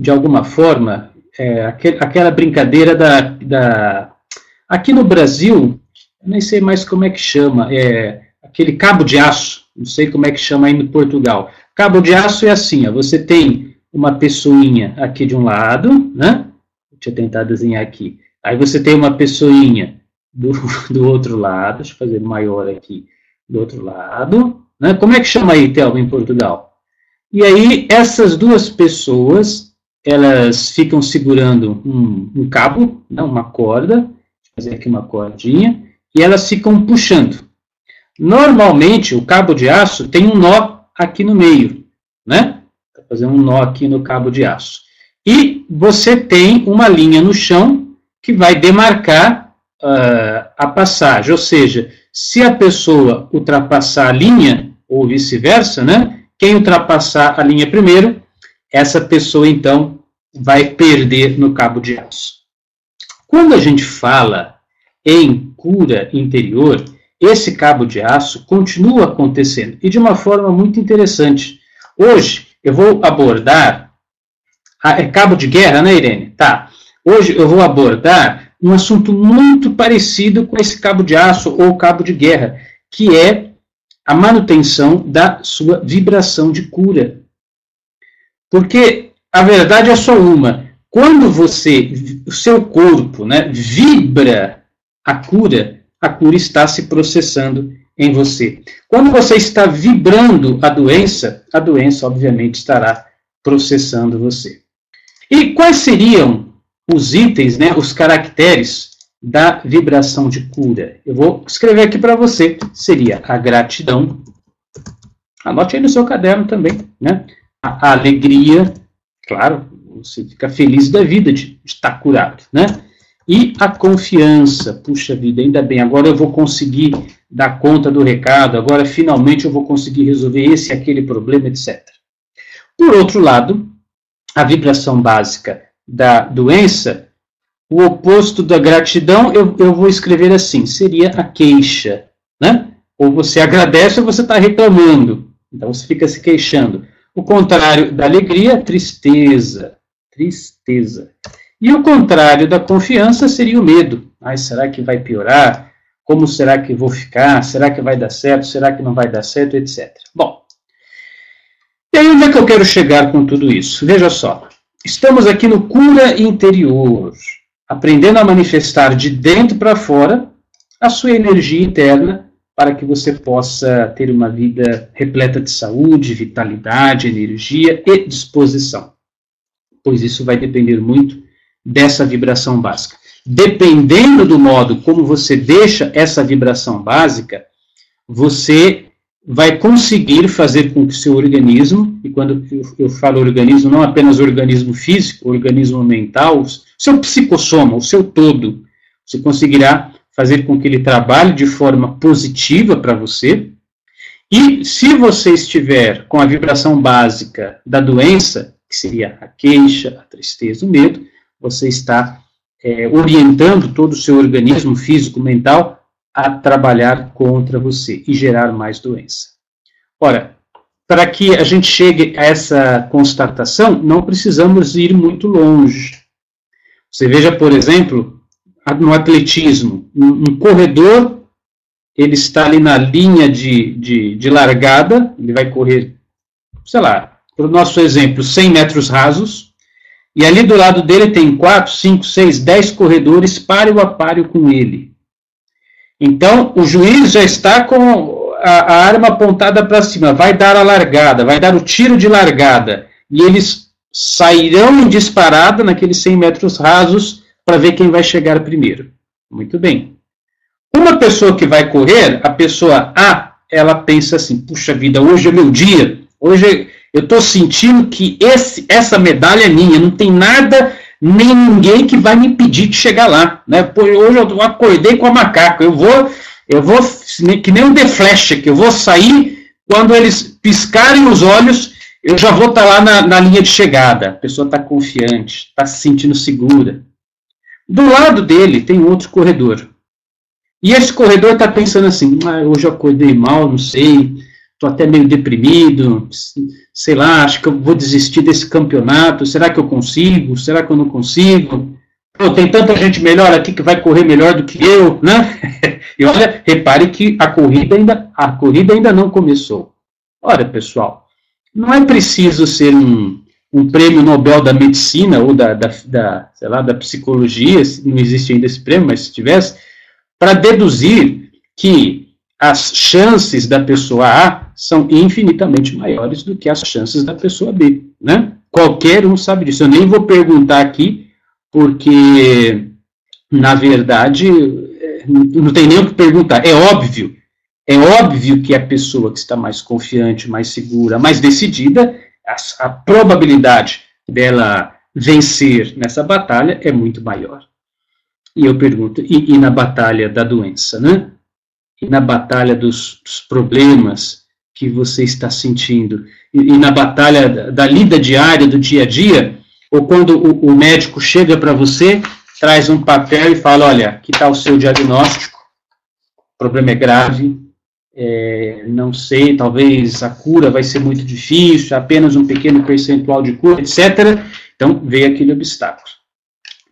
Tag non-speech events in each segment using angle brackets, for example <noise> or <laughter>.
de alguma forma, é, aquela brincadeira da, da. Aqui no Brasil, nem sei mais como é que chama, é aquele cabo de aço, não sei como é que chama aí no Portugal. Cabo de aço é assim, ó, você tem uma pessoinha aqui de um lado, né? Deixa eu tentar desenhar aqui. Aí você tem uma pessoinha do, <laughs> do outro lado, deixa eu fazer maior aqui, do outro lado. Né? Como é que chama aí, Thelma, em Portugal? E aí, essas duas pessoas, elas ficam segurando um, um cabo, né, uma corda, eu fazer aqui uma cordinha, e elas ficam puxando. Normalmente, o cabo de aço tem um nó aqui no meio, né? Vou fazer um nó aqui no cabo de aço. E você tem uma linha no chão que vai demarcar uh, a passagem, ou seja, se a pessoa ultrapassar a linha, ou vice-versa, né? Quem ultrapassar a linha primeiro, essa pessoa então vai perder no cabo de aço. Quando a gente fala em cura interior, esse cabo de aço continua acontecendo e de uma forma muito interessante. Hoje eu vou abordar. é cabo de guerra, né, Irene? Tá. Hoje eu vou abordar um assunto muito parecido com esse cabo de aço ou cabo de guerra, que é a manutenção da sua vibração de cura. Porque a verdade é só uma. Quando você, o seu corpo, né, vibra a cura, a cura está se processando em você. Quando você está vibrando a doença, a doença, obviamente, estará processando você. E quais seriam os itens, né, os caracteres da vibração de cura? Eu vou escrever aqui para você. Seria a gratidão. Anote aí no seu caderno também, né? A, alegria, claro, você fica feliz da vida de, de estar curado, né? E a confiança, puxa vida, ainda bem, agora eu vou conseguir dar conta do recado, agora finalmente eu vou conseguir resolver esse aquele problema, etc. Por outro lado, a vibração básica da doença, o oposto da gratidão, eu, eu vou escrever assim, seria a queixa, né? Ou você agradece ou você está reclamando, então você fica se queixando. O contrário da alegria, tristeza, tristeza. E o contrário da confiança seria o medo. Ai, será que vai piorar? Como será que vou ficar? Será que vai dar certo? Será que não vai dar certo? Etc. Bom, e aí onde é que eu quero chegar com tudo isso? Veja só, estamos aqui no cura interior, aprendendo a manifestar de dentro para fora a sua energia interna para que você possa ter uma vida repleta de saúde, vitalidade, energia e disposição. Pois isso vai depender muito dessa vibração básica. Dependendo do modo como você deixa essa vibração básica, você vai conseguir fazer com que seu organismo, e quando eu falo organismo, não apenas organismo físico, organismo mental, seu psicossoma, o seu todo, você conseguirá fazer com que ele trabalhe de forma positiva para você. E se você estiver com a vibração básica da doença, que seria a queixa, a tristeza, o medo, você está é, orientando todo o seu organismo físico, mental, a trabalhar contra você e gerar mais doença. Ora, para que a gente chegue a essa constatação, não precisamos ir muito longe. Você veja, por exemplo, no atletismo, um, corredor, ele está ali na linha de, de, de largada, ele vai correr, sei lá, para o nosso exemplo, 100 metros rasos, e ali do lado dele tem quatro, cinco, seis, dez corredores páreo a páreo com ele. Então, o juiz já está com a, a arma apontada para cima, vai dar a largada, vai dar o tiro de largada. E eles sairão em disparada naqueles 100 metros rasos para ver quem vai chegar primeiro. Muito bem. Uma pessoa que vai correr, a pessoa A, ela pensa assim: puxa vida, hoje é meu dia, hoje eu estou sentindo que esse, essa medalha é minha, não tem nada nem ninguém que vai me impedir de chegar lá, né? Hoje eu acordei com a macaca, eu vou, eu vou que nem um The Flash, que eu vou sair quando eles piscarem os olhos, eu já vou estar tá lá na, na, linha de chegada. A pessoa está confiante, está se sentindo segura. Do lado dele tem outro corredor. E esse corredor está pensando assim: ah, hoje eu acordei mal, não sei, estou até meio deprimido, sei lá, acho que eu vou desistir desse campeonato, será que eu consigo, será que eu não consigo? Pô, tem tanta gente melhor aqui que vai correr melhor do que eu, né? <laughs> E olha, repare que a corrida ainda, a corrida ainda não começou. Olha, pessoal, não é preciso ser um, um prêmio Nobel da medicina ou da, da, da, sei lá, da psicologia, não existe ainda esse prêmio, mas se tivesse, para deduzir que as chances da pessoa A são infinitamente maiores do que as chances da pessoa B, né? Qualquer um sabe disso. Eu nem vou perguntar aqui, porque, na verdade, é, não tem nem o que perguntar. É óbvio, é óbvio que a pessoa que está mais confiante, mais segura, mais decidida, a, a probabilidade dela vencer nessa batalha é muito maior. E eu pergunto, e, e na batalha da doença, né? E na batalha dos, dos problemas que você está sentindo, e, e, na batalha da, da lida diária, do dia a dia, ou quando o, o médico chega para você, traz um papel e fala, olha, aqui está o seu diagnóstico, o problema é grave, é, não sei, talvez a cura vai ser muito difícil, apenas um pequeno percentual de cura, etc. Então, veio aquele obstáculo.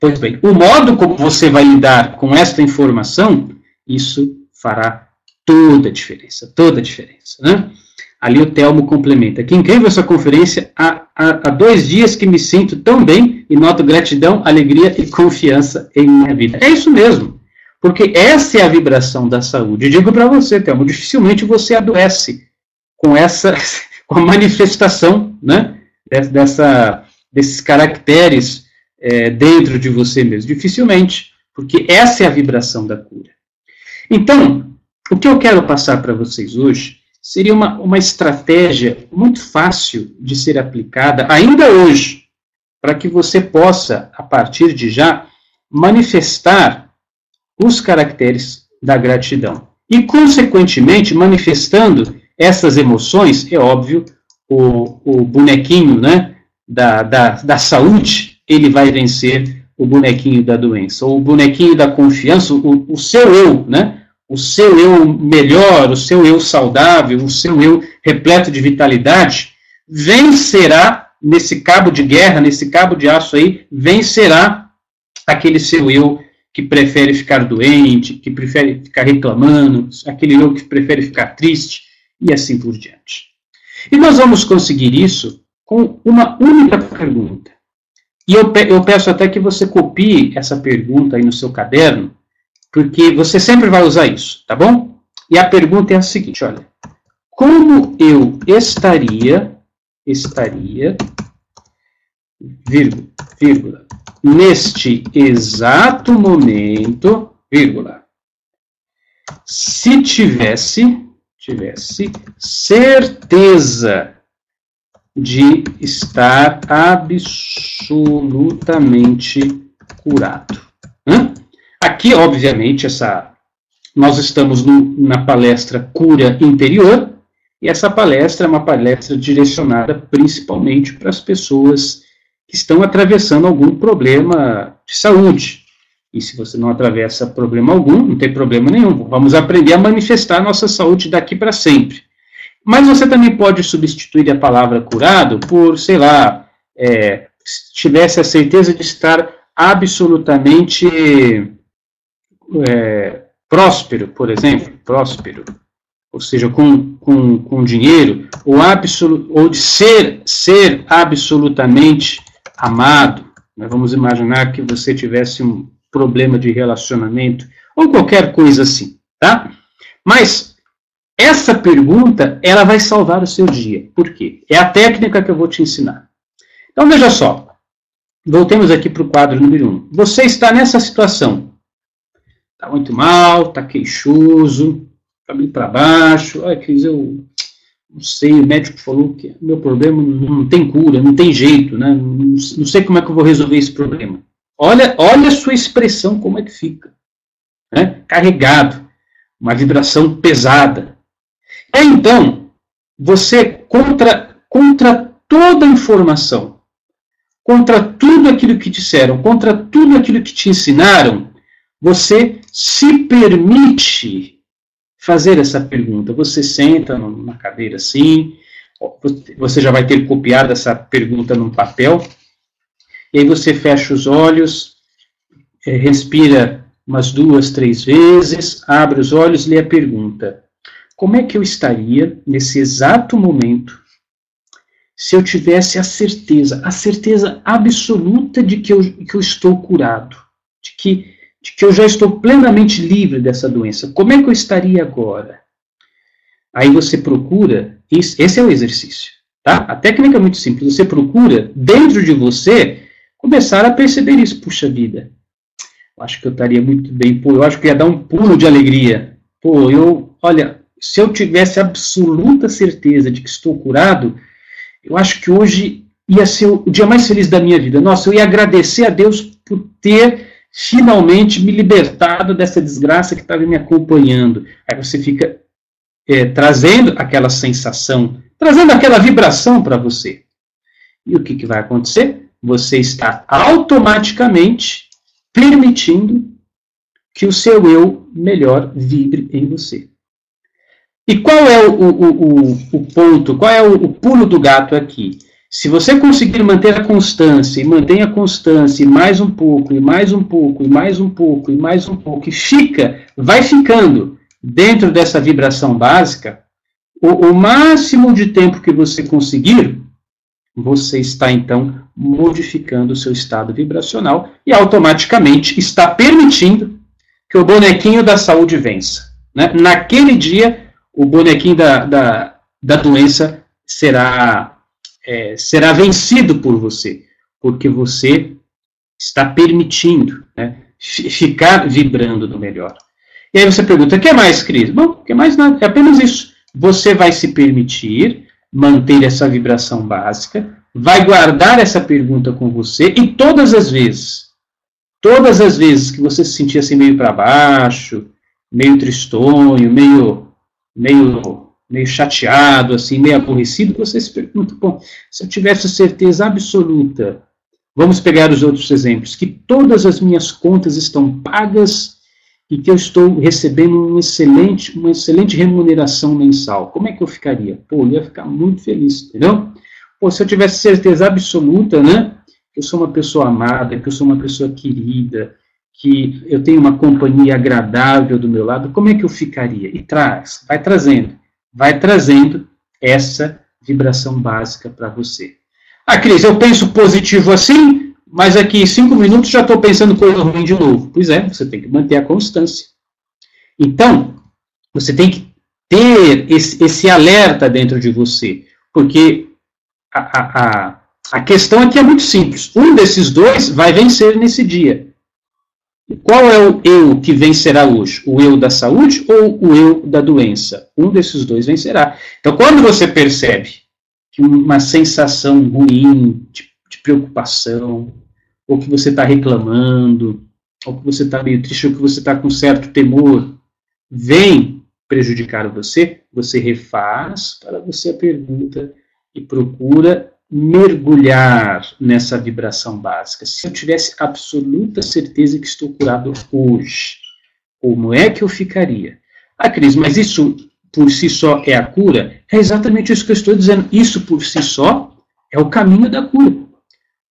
Pois bem, o modo como você vai lidar com esta informação, isso fará toda a diferença, toda a diferença, né? Ali o Telmo complementa. Que incrível essa conferência. Há, há, há, dois dias que me sinto tão bem e noto gratidão, alegria e confiança em minha vida. É isso mesmo. Porque essa é a vibração da saúde. Eu digo para você, Telmo, dificilmente você adoece com essa <laughs> com a manifestação né, dessa, desses caracteres é, dentro de você mesmo. Dificilmente. Porque essa é a vibração da cura. Então, o que eu quero passar para vocês hoje seria uma, uma estratégia muito fácil de ser aplicada, ainda hoje, para que você possa, a partir de já, manifestar os caracteres da gratidão. E, consequentemente, manifestando essas emoções, é óbvio, o, o bonequinho né, da, da, da saúde, ele vai vencer o bonequinho da doença, ou o bonequinho da confiança, o, o seu eu, né? o seu eu melhor, o seu eu saudável, o seu eu repleto de vitalidade, vencerá nesse cabo de guerra, nesse cabo de aço aí, vencerá aquele seu eu que prefere ficar doente, que prefere ficar reclamando, aquele eu que prefere ficar triste e assim por diante. E nós vamos conseguir isso com uma única pergunta. E eu, eu peço até que você copie essa pergunta aí no seu caderno, porque você sempre vai usar isso, tá bom? E a pergunta é a seguinte, olha. Como eu estaria, estaria, vírgula, vírgula, neste exato momento, vírgula, se tivesse, tivesse certeza de estar absolutamente curado. Hã? Aqui, obviamente, essa nós estamos no, na palestra Cura Interior, e essa palestra é uma palestra direcionada principalmente para as pessoas que estão atravessando algum problema de saúde. E se você não atravessa problema algum, não tem problema nenhum. Vamos aprender a manifestar a nossa saúde daqui para sempre. Mas você também pode substituir a palavra curado por, sei lá, é, se tivesse a certeza de estar absolutamente é, próspero, por exemplo, próspero, ou seja, com, com, com dinheiro, ou, absolu, ou de ser, ser absolutamente amado. Vamos imaginar que você tivesse um problema de relacionamento, ou qualquer coisa assim, tá? Mas essa pergunta, ela vai salvar o seu dia. Por quê? É a técnica que eu vou te ensinar. Então, veja só. Voltemos aqui para o quadro número 1. Um. Você está nessa situação tá muito mal, tá queixoso, caminho para baixo, ai, Cris, eu não sei, o médico falou que meu problema não tem cura, não tem jeito, né? Não, sei como é que eu vou resolver esse problema. Olha, olha a sua expressão como é que fica, né? Carregado, uma vibração pesada. E então, você contra contra toda a informação, contra tudo aquilo que disseram, contra tudo aquilo que te ensinaram, você se permite fazer essa pergunta. Você senta numa cadeira assim, você já vai ter copiado essa pergunta num papel, e aí você fecha os olhos, é, respira umas duas, três vezes, abre os olhos e lê a pergunta: Como é que eu estaria nesse exato momento se eu tivesse a certeza, a certeza absoluta de que eu, que eu estou curado, de que, que eu já estou plenamente livre dessa doença? Como é que eu estaria agora? Aí você procura, esse é o exercício, tá? A técnica é muito simples, você procura, dentro de você, começar a perceber isso. Puxa vida, eu acho que eu estaria muito bem, pô, eu acho que ia dar um pulo de alegria. Pô, eu, olha, se eu tivesse absoluta certeza de que estou curado, eu acho que hoje ia ser o dia mais feliz da minha vida. Nossa, eu ia agradecer a Deus por ter finalmente me libertado dessa desgraça que estava me acompanhando. Aí você fica é, trazendo aquela sensação, trazendo aquela vibração para você. E o que, que vai acontecer? Você está automaticamente permitindo que o seu eu melhor vibre em você. E qual é o, o, o, o ponto, qual é o, pulo do gato aqui? Se você conseguir manter a constância, e mantém a constância, e mais um pouco, e mais um pouco, e mais um pouco, e mais um pouco, e fica, vai ficando dentro dessa vibração básica, o, o máximo de tempo que você conseguir, você está então modificando o seu estado vibracional e automaticamente está permitindo que o bonequinho da saúde vença. Né? Naquele dia, o bonequinho da, da, da doença será, é, será vencido por você, porque você está permitindo né, ficar vibrando no melhor. E aí você pergunta, o que mais, Cris? Bom, o que mais nada, é apenas isso. Você vai se permitir manter essa vibração básica, vai guardar essa pergunta com você e todas as vezes, todas as vezes que você se sentir assim meio para baixo, meio tristonho, meio meio, meio chateado, assim, meio aborrecido, você se pergunta, bom, se eu tivesse certeza absoluta, vamos pegar os outros exemplos, que todas as minhas contas estão pagas e que eu estou recebendo um excelente, uma excelente remuneração mensal, como é que eu ficaria? Pô, eu ia ficar muito feliz, entendeu? Pô, se eu tivesse certeza absoluta, né, que eu sou uma pessoa amada, que eu sou uma pessoa querida, que eu tenho uma companhia agradável do meu lado, como é que eu ficaria? E traz, vai trazendo, vai trazendo essa vibração básica para você. Ah, Cris, eu penso positivo assim, mas aqui em cinco minutos já estou pensando coisa ruim de novo. Pois é, você tem que manter a constância. Então, você tem que ter esse, esse alerta dentro de você, porque a, a, a, a questão aqui é muito simples. Um desses dois vai vencer nesse dia. Qual é o eu que vencerá hoje? O eu da saúde ou o eu da doença? Um desses dois vencerá. Então, quando você percebe que uma sensação ruim, de, de preocupação, ou que você está reclamando, ou que você está meio triste, ou que você está com certo temor, vem prejudicar você, você refaz para você a pergunta e procura mergulhar nessa vibração básica. Se eu tivesse absoluta certeza que estou curado hoje, como é que eu ficaria? Ah, Cris, mas isso por si só é a cura? É exatamente isso que eu estou dizendo. Isso por si só é o caminho da cura.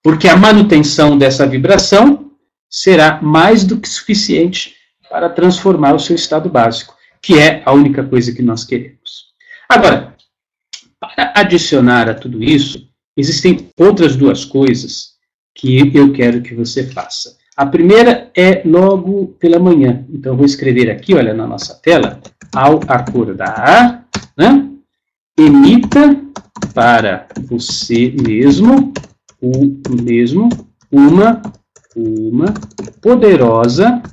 Porque a manutenção dessa vibração será mais do que suficiente para transformar o seu estado básico, que é a única coisa que nós queremos. Agora, para adicionar a tudo isso, Existem outras duas coisas que eu quero que você faça. A primeira é logo pela manhã. Então, eu vou escrever aqui, olha, na nossa tela, ao acordar, né? emita para você mesmo, o mesmo, uma, uma poderosa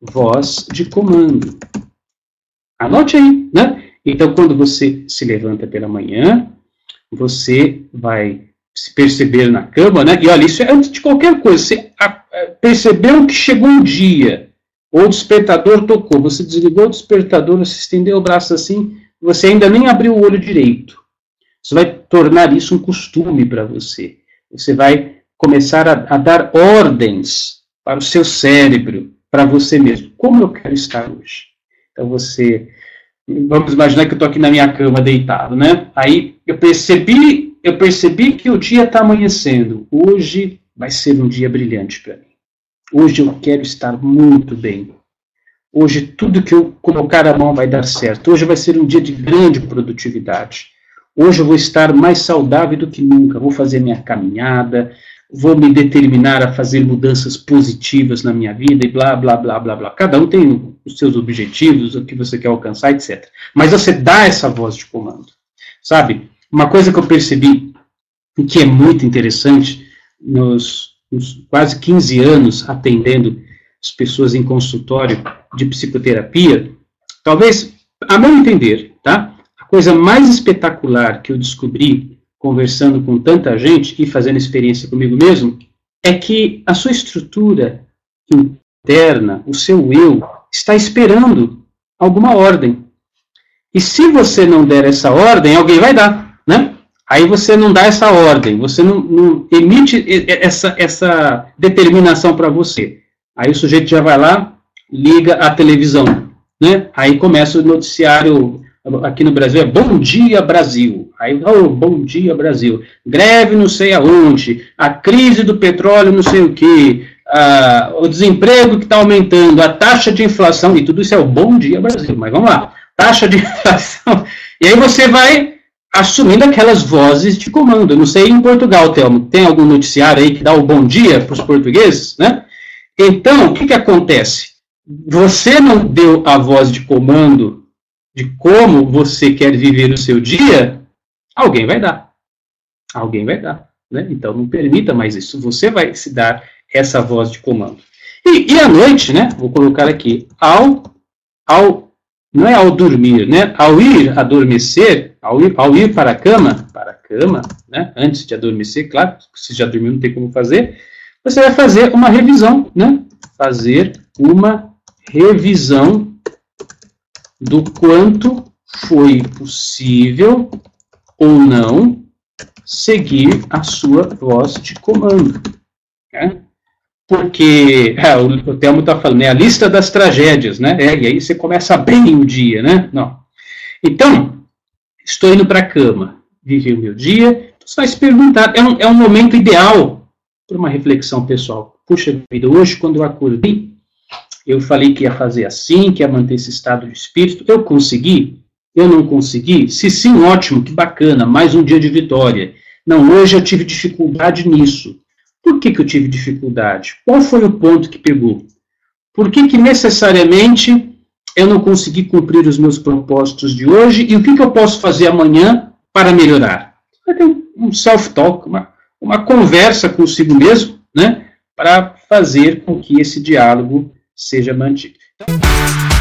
voz de comando. Anote aí, né? Então, quando você se levanta pela manhã, você vai se perceber na cama, né? E olha, isso é antes de qualquer coisa. Você percebeu que chegou um dia, ou o despertador tocou, você desligou o despertador, você estendeu o braço assim, você ainda nem abriu o olho direito. Você vai tornar isso um costume para você. Você vai começar a, a dar ordens para o seu cérebro, para você mesmo. Como eu quero estar hoje? Então você vamos imaginar que eu estou aqui na minha cama deitado, né? Aí eu percebi, eu percebi que o dia está amanhecendo. Hoje vai ser um dia brilhante para mim. Hoje eu quero estar muito bem. Hoje tudo que eu colocar a mão vai dar certo. Hoje vai ser um dia de grande produtividade. Hoje eu vou estar mais saudável do que nunca. Vou fazer minha caminhada, vou me determinar a fazer mudanças positivas na minha vida e blá, blá, blá, blá, blá. Cada um tem os seus objetivos, o que você quer alcançar, etc. Mas você dá essa voz de comando. Sabe? Uma coisa que eu percebi que é muito interessante nos, nos quase 15 anos atendendo as pessoas em consultório de psicoterapia, talvez, a meu entender, tá? A coisa mais espetacular que eu descobri conversando com tanta gente e fazendo experiência comigo mesmo, é que a sua estrutura interna, o seu eu, está esperando alguma ordem. E se você não der essa ordem, alguém vai dar, né? Aí você não dá essa ordem, você não, não emite essa, essa determinação para você. Aí o sujeito já vai lá, liga a televisão, né? Aí começa o noticiário aqui no Brasil é Bom Dia Brasil. Aí, oh, Bom Dia Brasil. Greve não sei aonde, a crise do petróleo não sei o que, o desemprego que está aumentando, a taxa de inflação, e tudo isso é o Bom Dia Brasil. Mas vamos lá, taxa de <laughs> inflação. E aí você vai assumindo aquelas vozes de comando. Não sei em Portugal, Telmo, tem algum noticiário aí que dá o bom dia para os portugueses, né? Então, o que, que acontece? Você não deu a voz de comando de como você quer viver o seu dia, alguém vai dar. Alguém vai dar. Né? Então não permita mais isso. Você vai se dar essa voz de comando. E, e à noite, né? Vou colocar aqui, ao, ao, não é ao dormir, né? Ao ir adormecer, ao ir, ao ir para a cama, para a cama, né? Antes de adormecer, claro, se já dormiu não tem como fazer, você vai fazer uma revisão, né? Fazer uma revisão do quanto foi possível ou não seguir a sua voz de comando. Né? Porque é, o, o está falando, é a lista das tragédias, né? É, e aí você começa bem o dia, né? Não. Então, estou indo para a cama, vivi o meu dia, você vai se perguntar, é um, é um momento ideal para uma reflexão pessoal. Puxa vida, hoje quando eu acordei, eu falei que ia fazer assim, que ia manter esse estado de espírito. Eu consegui? Eu não consegui? Se sim, ótimo, que bacana, mais um dia de vitória. Não, hoje eu tive dificuldade nisso. Por que, que eu tive dificuldade? Qual foi o ponto que pegou? Por que, que necessariamente eu não consegui cumprir os meus propósitos de hoje e o que, que eu posso fazer amanhã para melhorar? Vai ter um self-talk, uma, uma conversa consigo mesmo, né, para fazer com que esse diálogo seja mantido. Então...